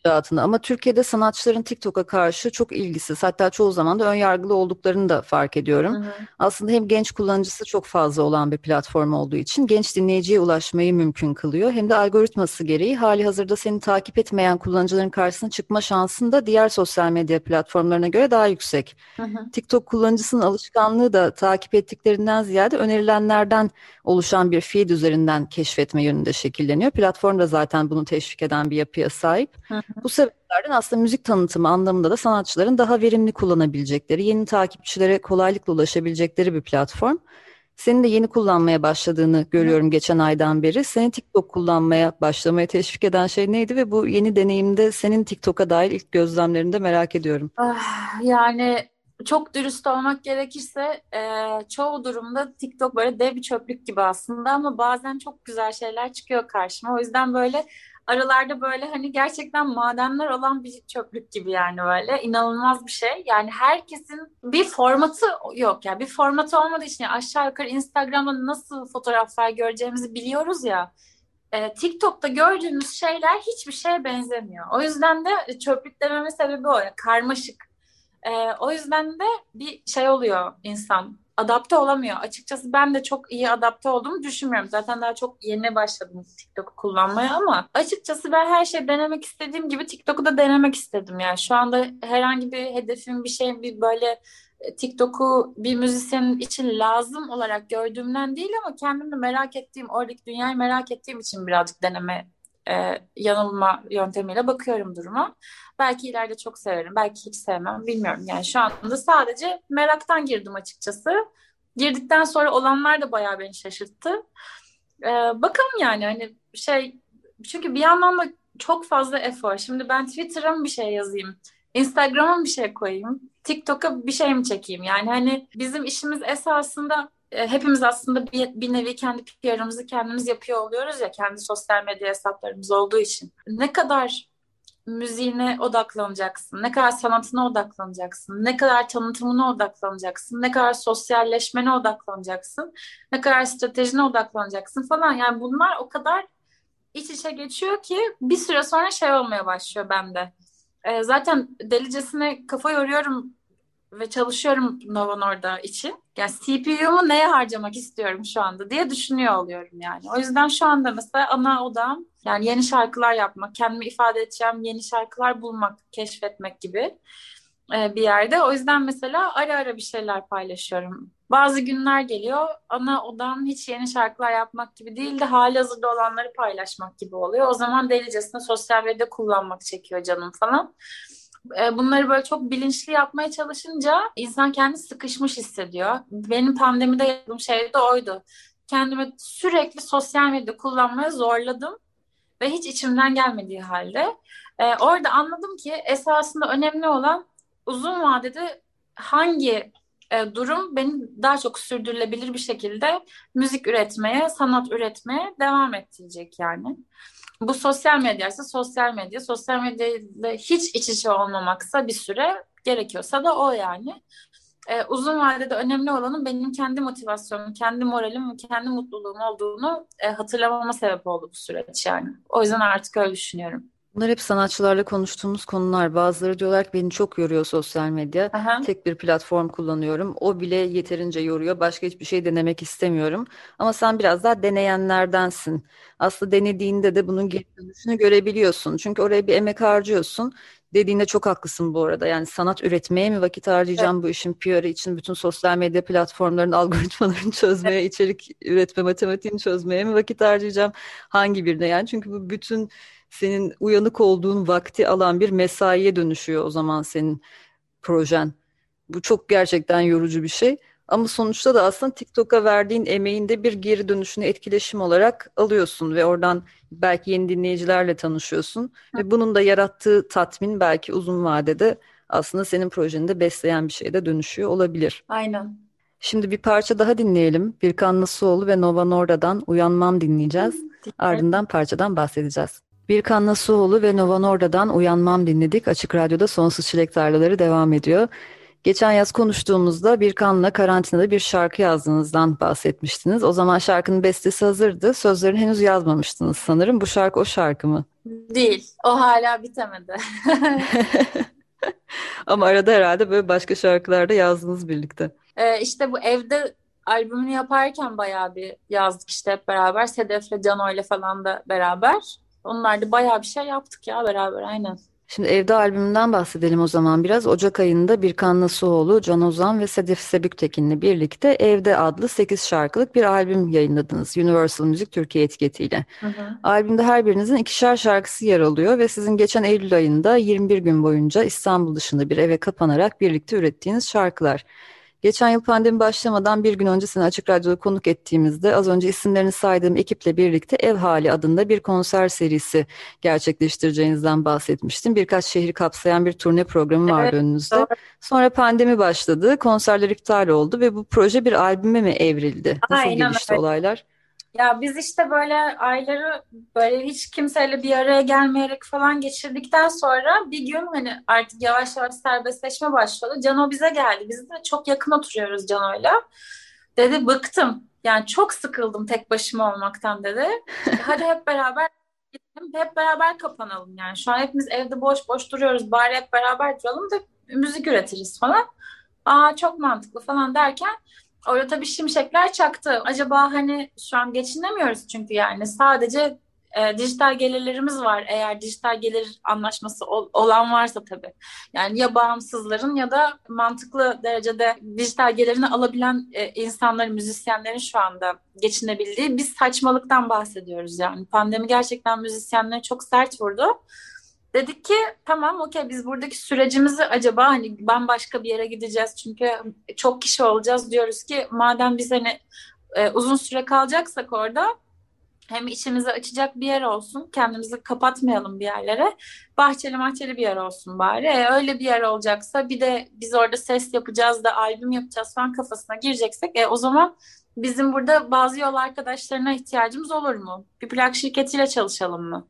gidişatını. Ama Türkiye'de sanatçıların TikTok'a karşı çok ilgisiz, hatta çoğu zaman da önyargılı olduklarını da fark ediyorum. Hı hı. Aslında hem genç kullanıcısı çok fazla olan bir platform olduğu için genç dinleyiciye ulaşmayı mümkün kılıyor. Hem de algoritması gereği hali hazırda seni takip etmeyen kullanıcıların karşısına çıkma şansın da diğer sosyal medya platformlarına göre daha yüksek. Hı hı. TikTok kullanıcısının alışkanlığı da takip ettiklerinden ziyade önerilenlerden oluşan bir feed üzerinden keşfetme yönünde şekilleniyor. Platform da zaten bunu teşvik eden bir yapıya sahip. Hı hı. Bu sebeplerden aslında müzik tanıtımı anlamında da sanatçıların daha verimli kullanabilecekleri, yeni takipçilere kolaylıkla ulaşabilecekleri bir platform. Senin de yeni kullanmaya başladığını görüyorum geçen aydan beri. Seni TikTok kullanmaya başlamaya teşvik eden şey neydi ve bu yeni deneyimde senin TikTok'a dair ilk gözlemlerini de merak ediyorum. Ah, Yani çok dürüst olmak gerekirse e, çoğu durumda TikTok böyle dev bir çöplük gibi aslında ama bazen çok güzel şeyler çıkıyor karşıma. O yüzden böyle aralarda böyle hani gerçekten madenler olan bir çöplük gibi yani böyle inanılmaz bir şey. Yani herkesin bir formatı yok ya bir formatı olmadığı için yani aşağı yukarı Instagram'da nasıl fotoğraflar göreceğimizi biliyoruz ya. E, TikTok'ta gördüğümüz şeyler hiçbir şeye benzemiyor. O yüzden de çöplük dememin sebebi o ya karmaşık. Ee, o yüzden de bir şey oluyor insan. Adapte olamıyor. Açıkçası ben de çok iyi adapte olduğumu düşünmüyorum. Zaten daha çok yeni başladım TikTok'u kullanmaya ama açıkçası ben her şeyi denemek istediğim gibi TikTok'u da denemek istedim. Yani şu anda herhangi bir hedefim, bir şey, bir böyle e, TikTok'u bir müzisyenin için lazım olarak gördüğümden değil ama kendimi merak ettiğim, oradaki dünyayı merak ettiğim için birazcık deneme e, yanılma yöntemiyle bakıyorum duruma. Belki ileride çok severim, belki hiç sevmem, bilmiyorum. Yani şu anda sadece meraktan girdim açıkçası. Girdikten sonra olanlar da bayağı beni şaşırttı. Ee, bakalım yani hani şey çünkü bir yandan da çok fazla efor. Şimdi ben Twitter'a mı bir şey yazayım? Instagram'a bir şey koyayım? TikTok'a bir şey mi çekeyim? Yani hani bizim işimiz esasında e, hepimiz aslında bir, bir nevi kendi PR'ımızı kendimiz yapıyor oluyoruz ya kendi sosyal medya hesaplarımız olduğu için. Ne kadar müziğine odaklanacaksın, ne kadar sanatına odaklanacaksın, ne kadar tanıtımına odaklanacaksın, ne kadar sosyalleşmene odaklanacaksın, ne kadar stratejine odaklanacaksın falan. Yani bunlar o kadar iç içe geçiyor ki bir süre sonra şey olmaya başlıyor bende. Ee, zaten delicesine kafa yoruyorum ve çalışıyorum Nova Norda için. Yani CPU'mu neye harcamak istiyorum şu anda diye düşünüyor oluyorum yani. O yüzden şu anda mesela ana odam yani yeni şarkılar yapmak, kendimi ifade edeceğim yeni şarkılar bulmak, keşfetmek gibi e, bir yerde. O yüzden mesela ara ara bir şeyler paylaşıyorum Bazı günler geliyor ana odam hiç yeni şarkılar yapmak gibi değil de hali hazırda olanları paylaşmak gibi oluyor. O zaman delicesine sosyal medya kullanmak çekiyor canım falan. E, bunları böyle çok bilinçli yapmaya çalışınca insan kendi sıkışmış hissediyor. Benim pandemide yaptığım şey de oydu. Kendimi sürekli sosyal medya kullanmaya zorladım ve hiç içimden gelmediği halde. E, orada anladım ki esasında önemli olan uzun vadede hangi e, durum beni daha çok sürdürülebilir bir şekilde müzik üretmeye, sanat üretmeye devam ettirecek yani. Bu sosyal medyaysa sosyal medya, sosyal medyayla hiç iç içe olmamaksa bir süre gerekiyorsa da o yani. Ee, uzun vadede önemli olanın benim kendi motivasyonum, kendi moralim kendi mutluluğum olduğunu e, hatırlamama sebep oldu bu süreç yani. O yüzden artık öyle düşünüyorum. Bunlar hep sanatçılarla konuştuğumuz konular. Bazıları diyorlar ki beni çok yoruyor sosyal medya. Aha. Tek bir platform kullanıyorum. O bile yeterince yoruyor. Başka hiçbir şey denemek istemiyorum. Ama sen biraz daha deneyenlerdensin. Aslında denediğinde de bunun geri dönüşünü görebiliyorsun. Çünkü oraya bir emek harcıyorsun. Dediğinde çok haklısın bu arada. Yani sanat üretmeye mi vakit harcayacağım Evet. bu işin PR'ı için bütün sosyal medya platformlarının algoritmalarını çözmeye, içerik üretme, matematiğini çözmeye mi vakit harcayacağım? Hangi birine yani? Çünkü bu bütün senin uyanık olduğun vakti alan bir mesaiye dönüşüyor o zaman senin projen. Bu çok gerçekten yorucu bir şey. Ama sonuçta da aslında TikTok'a verdiğin emeğin de bir geri dönüşünü etkileşim olarak alıyorsun ve oradan belki yeni dinleyicilerle tanışıyorsun ve bunun da yarattığı tatmin belki uzun vadede aslında senin projeni de besleyen bir şeye de dönüşüyor olabilir. Aynen. Şimdi bir parça daha dinleyelim. Birkan Nasuoğlu ve Nova Norda'dan Uyanmam dinleyeceğiz. Ardından parçadan bahsedeceğiz. Birkan Nasuoğlu ve Nova Norda'dan Uyanmam dinledik. Açık Radyo'da Sonsuz Çilek Tarlaları devam ediyor. Geçen yaz konuştuğumuzda Birkan'la karantinada bir şarkı yazdığınızdan bahsetmiştiniz. O zaman şarkının bestesi hazırdı. Sözlerini henüz yazmamıştınız sanırım. Bu şarkı o şarkı mı? Değil. O hala bitemedi. Ama arada herhalde böyle başka şarkılar da yazdınız birlikte. Ee, işte bu evde albümünü yaparken bayağı bir yazdık işte hep beraber. Sedef'le, Cano'yla falan da beraber. Onlar da bayağı bir şey yaptık ya beraber aynen. Şimdi Evde albümünden bahsedelim o zaman biraz. Ocak ayında Birkan Nasuoğlu, Can Ozan ve Sedef Sebüktekin'le birlikte Evde adlı 8 şarkılık bir albüm yayınladınız. Universal Müzik Türkiye etiketiyle. Hı hı. Albümde her birinizin ikişer şarkısı yer alıyor ve sizin geçen Eylül ayında 21 gün boyunca İstanbul dışında bir eve kapanarak birlikte ürettiğiniz şarkılar. Geçen yıl pandemi başlamadan bir gün önce seni Açık Radyo'da konuk ettiğimizde az önce isimlerini saydığım ekiple birlikte Ev Hali adında bir konser serisi gerçekleştireceğinizden bahsetmiştim. Birkaç şehri kapsayan bir turne programı vardı Evet, önünüzde. doğru. Sonra pandemi başladı, konserler iptal oldu ve bu proje bir albüme mi evrildi? Nasıl Aynen gelişti öyle. olaylar? Ya biz işte böyle ayları böyle hiç kimseyle bir araya gelmeyerek falan geçirdikten sonra bir gün hani artık yavaş yavaş serbestleşme başladı. Cano bize geldi. Biz de çok yakın oturuyoruz Cano'yla. Dedi bıktım. Yani çok sıkıldım tek başıma olmaktan dedi. Hadi hep beraber gidelim, hep beraber kapanalım yani. Şu an hepimiz evde boş boş duruyoruz. Bari hep beraber duralım da müzik üretiriz falan. Aa çok mantıklı falan derken Orada tabii şimşekler çaktı. Acaba hani şu an geçinemiyoruz çünkü yani sadece e, dijital gelirlerimiz var. Eğer dijital gelir anlaşması ol- olan varsa tabii. Yani ya bağımsızların ya da mantıklı derecede dijital gelirini alabilen e, insanların, müzisyenlerin şu anda geçinebildiği bir saçmalıktan bahsediyoruz yani. Pandemi gerçekten müzisyenleri çok sert vurdu. Dedik ki tamam okey biz buradaki sürecimizi acaba hani bambaşka bir yere gideceğiz çünkü çok kişi olacağız diyoruz ki madem biz hani e, uzun süre kalacaksak orada hem içimizi açacak bir yer olsun kendimizi kapatmayalım bir yerlere bahçeli mahçeli bir yer olsun bari. E, öyle bir yer olacaksa bir de biz orada ses yapacağız da albüm yapacağız falan kafasına gireceksek e, o zaman bizim burada bazı yol arkadaşlarına ihtiyacımız olur mu? Bir plak şirketiyle çalışalım mı?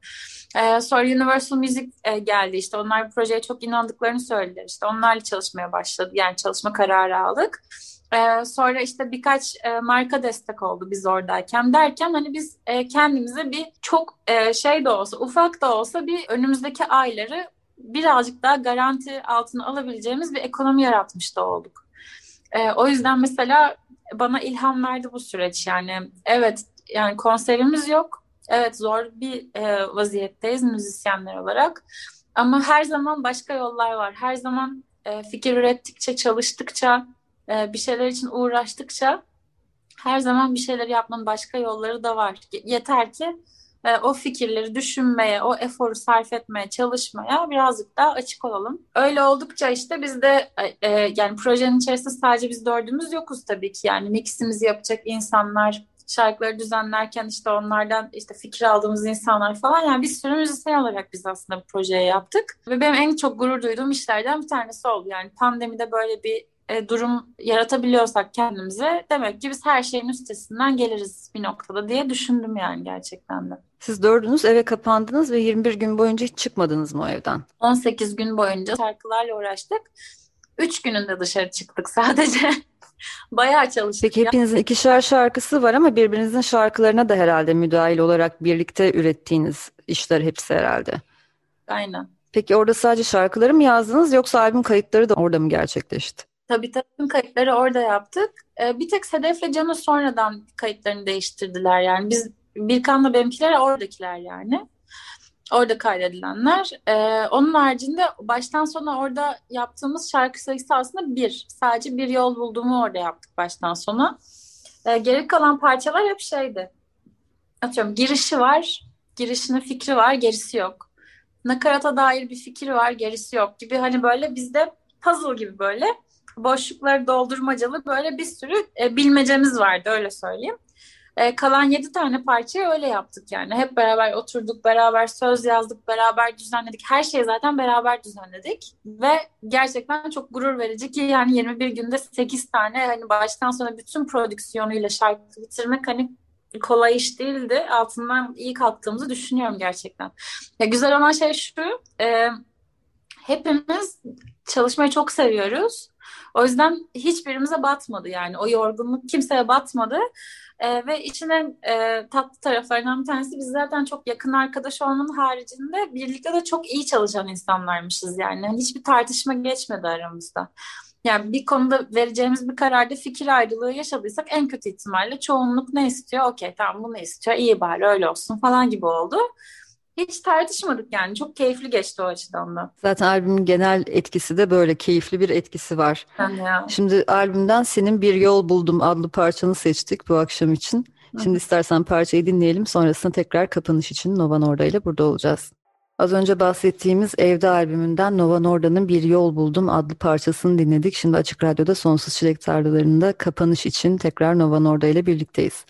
Ee, sonra Universal Music e, geldi işte onlar bu projeye çok inandıklarını söylediler işte onlarla çalışmaya başladı yani çalışma kararı aldık. Ee, sonra işte birkaç e, marka destek oldu biz oradayken derken hani biz e, kendimize bir çok e, şey de olsa ufak da olsa bir önümüzdeki ayları birazcık daha garanti altına alabileceğimiz bir ekonomi yaratmış da olduk. E, o yüzden mesela bana ilham verdi bu süreç yani evet yani konserimiz yok Evet zor bir e, vaziyetteyiz müzisyenler olarak. Ama her zaman başka yollar var. Her zaman e, fikir ürettikçe, çalıştıkça e, bir şeyler için uğraştıkça her zaman bir şeyler yapmanın başka yolları da var. Yeter ki e, o fikirleri düşünmeye, o eforu sarf etmeye, çalışmaya birazcık daha açık olalım. Öyle oldukça işte biz de e, e, yani projenin içerisinde sadece biz dördümüz yokuz tabii ki. Yani miximizi yapacak insanlar, şarkıları düzenlerken işte onlardan işte fikir aldığımız insanlar falan yani bir sürü müzisyen olarak biz aslında bu projeyi yaptık. Ve benim en çok gurur duyduğum işlerden bir tanesi oldu. Yani pandemide böyle bir e, durum yaratabiliyorsak kendimize demek ki biz her şeyin üstesinden geliriz bir noktada diye düşündüm yani gerçekten de. Siz dördünüz eve kapandınız ve 21 gün boyunca hiç çıkmadınız mı o evden? 18 gün boyunca şarkılarla uğraştık. 3 gününde dışarı çıktık sadece. Bayağı çalıştık. Peki hepinizin ikişer şarkısı var ama birbirinizin şarkılarına da herhalde müdahil olarak birlikte ürettiğiniz işler hepsi herhalde. Aynen. Peki orada sadece şarkıları mı yazdınız yoksa albüm kayıtları da orada mı gerçekleşti? Tabii tabii kayıtları orada yaptık. Ee, bir tek Sedef'le Can'ı sonradan kayıtlarını değiştirdiler. Yani biz Birkan'la benimkiler oradakiler yani. Orada kaydedilenler. Ee, onun haricinde baştan sona orada yaptığımız şarkı sayısı aslında bir. Sadece bir yol bulduğumu orada yaptık baştan sona. Ee, geri kalan parçalar hep şeydi. Atıyorum girişi var, girişinin fikri var, gerisi yok. Nakarata dair bir fikir var, gerisi yok gibi hani böyle bizde puzzle gibi böyle boşlukları doldurmacalı böyle bir sürü e, bilmecemiz vardı öyle söyleyeyim. E, kalan yedi tane parçayı öyle yaptık yani. Hep beraber oturduk, beraber söz yazdık, beraber düzenledik. Her şeyi zaten beraber düzenledik. Ve gerçekten çok gurur verici ki yani 21 günde 8 tane hani baştan sona bütün prodüksiyonuyla şarkı bitirmek hani kolay iş değildi. Altından iyi kalktığımızı düşünüyorum gerçekten. Ya güzel olan şey şu, e, hepimiz çalışmayı çok seviyoruz. O yüzden hiçbirimize batmadı yani. O yorgunluk kimseye batmadı. E, ve içine e, tatlı taraflarından bir tanesi biz zaten çok yakın arkadaş olmanın haricinde birlikte de çok iyi çalışan insanlarmışız yani. yani hiçbir tartışma geçmedi aramızda. Yani bir konuda vereceğimiz bir kararda fikir ayrılığı yaşadıysak en kötü ihtimalle çoğunluk ne istiyor? Okey tamam bunu istiyor iyi bari öyle olsun falan gibi oldu. Hiç tartışmadık yani. Çok keyifli geçti o açıdan da. Zaten albümün genel etkisi de böyle keyifli bir etkisi var. Ya. Şimdi albümden senin Bir Yol Buldum adlı parçanı seçtik bu akşam için. Şimdi istersen parçayı dinleyelim. Sonrasında tekrar kapanış için Nova Norda ile burada olacağız. Az önce bahsettiğimiz Evde albümünden Nova Norda'nın Bir Yol Buldum adlı parçasını dinledik. Şimdi Açık Radyo'da Sonsuz Çilek Tarlalarında kapanış için tekrar Nova Norda ile birlikteyiz.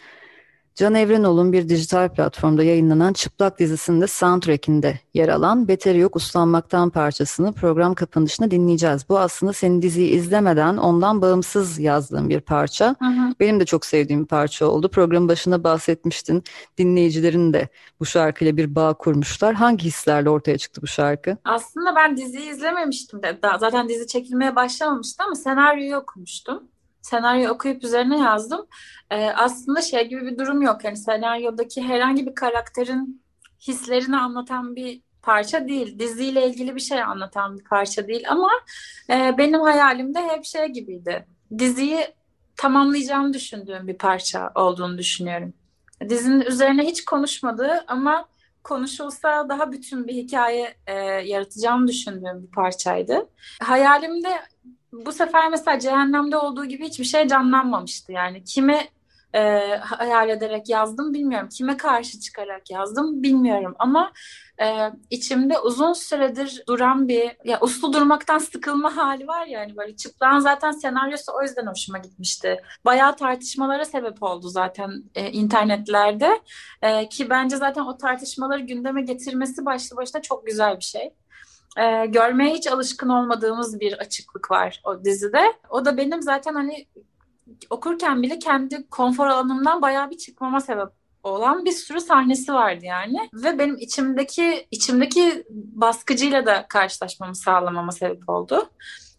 Can Evrenol'un bir dijital platformda yayınlanan Çıplak dizisinde soundtrack'inde yer alan Beteri Yok Uslanmaktan parçasını program kapanışında dinleyeceğiz. Bu aslında senin diziyi izlemeden ondan bağımsız yazdığım bir parça. Hı hı. Benim de çok sevdiğim bir parça oldu. Programın başında bahsetmiştin. Dinleyicilerin de bu şarkıyla bir bağ kurmuşlar. Hangi hislerle ortaya çıktı bu şarkı? Aslında ben diziyi izlememiştim de. Zaten dizi çekilmeye başlamamıştı ama senaryoyu okumuştum senaryo okuyup üzerine yazdım. Ee, aslında şey gibi bir durum yok. Yani senaryodaki herhangi bir karakterin hislerini anlatan bir parça değil. Diziyle ilgili bir şey anlatan bir parça değil. Ama e, benim hayalimde hep şey gibiydi. Diziyi tamamlayacağımı düşündüğüm bir parça olduğunu düşünüyorum. Dizinin üzerine hiç konuşmadığı ama konuşulsa daha bütün bir hikaye e, yaratacağımı düşündüğüm bir parçaydı. Hayalimde bu sefer mesela cehennemde olduğu gibi hiçbir şey canlanmamıştı. Yani kime e, hayal ederek yazdım bilmiyorum. Kime karşı çıkarak yazdım bilmiyorum. Ama e, içimde uzun süredir duran bir ya uslu durmaktan sıkılma hali var ya hani böyle çıplağın zaten senaryosu o yüzden hoşuma gitmişti. Bayağı tartışmalara sebep oldu zaten e, internetlerde e, ki bence zaten o tartışmaları gündeme getirmesi başlı başına çok güzel bir şey e, görmeye hiç alışkın olmadığımız bir açıklık var o dizide. O da benim zaten hani okurken bile kendi konfor alanımdan bayağı bir çıkmama sebep olan bir sürü sahnesi vardı yani ve benim içimdeki içimdeki baskıcıyla da karşılaşmamı sağlamama sebep oldu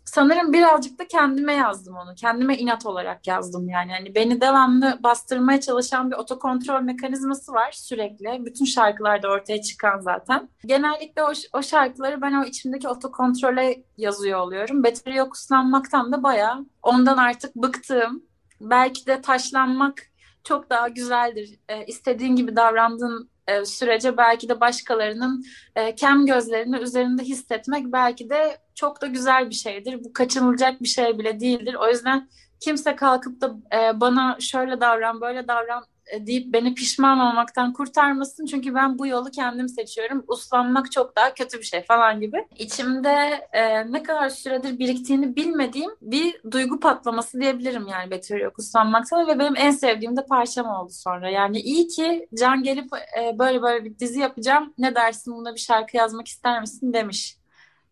sanırım birazcık da kendime yazdım onu. Kendime inat olarak yazdım yani. Hani beni devamlı bastırmaya çalışan bir otokontrol mekanizması var sürekli. Bütün şarkılarda ortaya çıkan zaten. Genellikle o, o şarkıları ben o içimdeki otokontrole yazıyor oluyorum. Beteri yok uslanmaktan da bayağı ondan artık bıktım. Belki de taşlanmak çok daha güzeldir. E, istediğin gibi davrandığın e, sürece belki de başkalarının e, kem gözlerini üzerinde hissetmek belki de çok da güzel bir şeydir. Bu kaçınılacak bir şey bile değildir. O yüzden kimse kalkıp da e, bana şöyle davran, böyle davran deyip beni pişman olmaktan kurtarmasın. Çünkü ben bu yolu kendim seçiyorum. Uslanmak çok daha kötü bir şey falan gibi. İçimde e, ne kadar süredir biriktiğini bilmediğim bir duygu patlaması diyebilirim yani Betül yok uslanmaktan ve benim en sevdiğim de parçam oldu sonra. Yani iyi ki Can gelip e, böyle böyle bir dizi yapacağım. Ne dersin buna bir şarkı yazmak ister misin demiş.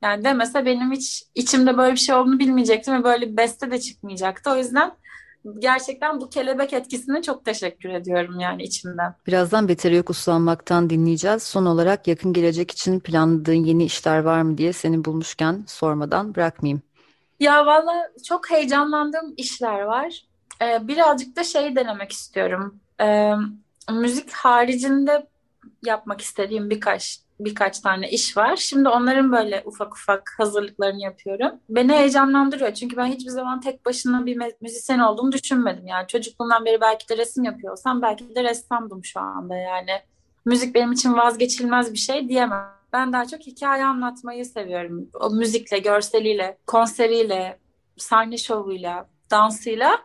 Yani demese benim hiç içimde böyle bir şey olduğunu bilmeyecektim ve böyle bir beste de çıkmayacaktı. O yüzden gerçekten bu kelebek etkisine çok teşekkür ediyorum yani içimden. Birazdan Beteri Yok Uslanmak'tan dinleyeceğiz. Son olarak yakın gelecek için planladığın yeni işler var mı diye seni bulmuşken sormadan bırakmayayım. Ya valla çok heyecanlandığım işler var. Ee, birazcık da şey denemek istiyorum. Ee, müzik haricinde yapmak istediğim birkaç birkaç tane iş var. Şimdi onların böyle ufak ufak hazırlıklarını yapıyorum. Beni heyecanlandırıyor çünkü ben hiçbir zaman tek başına bir müzisyen olduğumu düşünmedim. Yani çocukluğumdan beri belki de resim yapıyorsam belki de ressamdım şu anda yani. Müzik benim için vazgeçilmez bir şey diyemem. Ben daha çok hikaye anlatmayı seviyorum. O müzikle, görseliyle, konseriyle, sahne şovuyla, dansıyla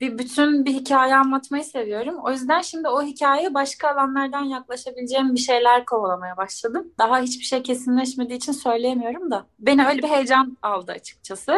bir bütün bir hikaye anlatmayı seviyorum. O yüzden şimdi o hikayeye başka alanlardan yaklaşabileceğim bir şeyler kovalamaya başladım. Daha hiçbir şey kesinleşmediği için söyleyemiyorum da. Beni öyle bir heyecan aldı açıkçası.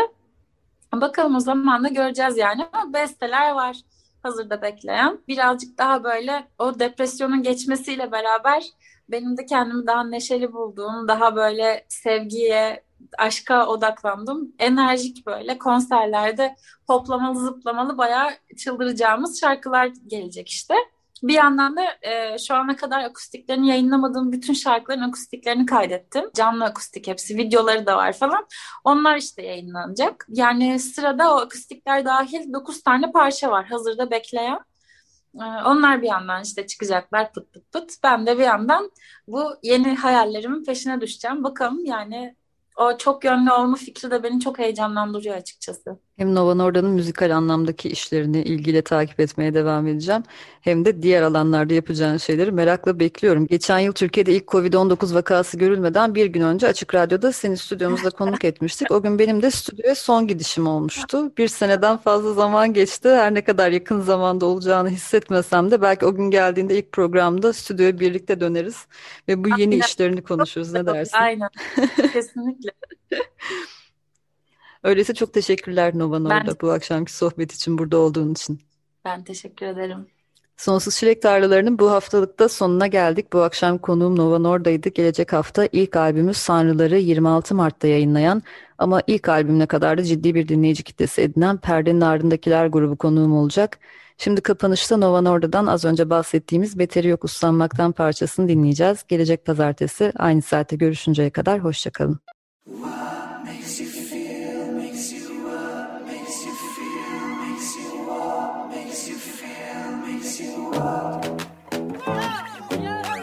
Bakalım o zaman da göreceğiz yani. Ama besteler var hazırda bekleyen. Birazcık daha böyle o depresyonun geçmesiyle beraber benim de kendimi daha neşeli bulduğum, daha böyle sevgiye, aşka odaklandım. Enerjik böyle konserlerde hoplamalı zıplamalı bayağı çıldıracağımız şarkılar gelecek işte. Bir yandan da e, şu ana kadar akustiklerini yayınlamadığım bütün şarkıların akustiklerini kaydettim. Canlı akustik hepsi, videoları da var falan. Onlar işte yayınlanacak. Yani sırada o akustikler dahil 9 tane parça var hazırda bekleyen. E, onlar bir yandan işte çıkacaklar pıt pıt pıt. Ben de bir yandan bu yeni hayallerimin peşine düşeceğim. Bakalım yani o çok yönlü olma fikri de beni çok heyecanlandırıyor açıkçası. Hem Nova Norda'nın müzikal anlamdaki işlerini ilgiyle takip etmeye devam edeceğim. Hem de diğer alanlarda yapacağın şeyleri merakla bekliyorum. Geçen yıl Türkiye'de ilk Covid-19 vakası görülmeden bir gün önce Açık Radyo'da seni stüdyomuzda konuk etmiştik. O gün benim de stüdyoya son gidişim olmuştu. Bir seneden fazla zaman geçti. Her ne kadar yakın zamanda olacağını hissetmesem de belki o gün geldiğinde ilk programda stüdyoya birlikte döneriz ve bu yeni Aynen. işlerini konuşuruz. Ne dersin? Aynen. Kesinlikle. Öyleyse çok teşekkürler Nova Norda ben... bu akşamki sohbet için burada olduğun için. Ben teşekkür ederim. Sonsuz Çilek Tarlaları'nın bu haftalıkta sonuna geldik. Bu akşam konuğum Nova Norda'ydı. Gelecek hafta ilk albümü Sanrıları 26 Mart'ta yayınlayan ama ilk albümüne kadar da ciddi bir dinleyici kitlesi edinen Perdenin Ardındakiler grubu konuğum olacak. Şimdi kapanışta Nova Norda'dan az önce bahsettiğimiz Beteri Yok Uslanmaktan parçasını dinleyeceğiz. Gelecek pazartesi aynı saatte görüşünceye kadar hoşçakalın.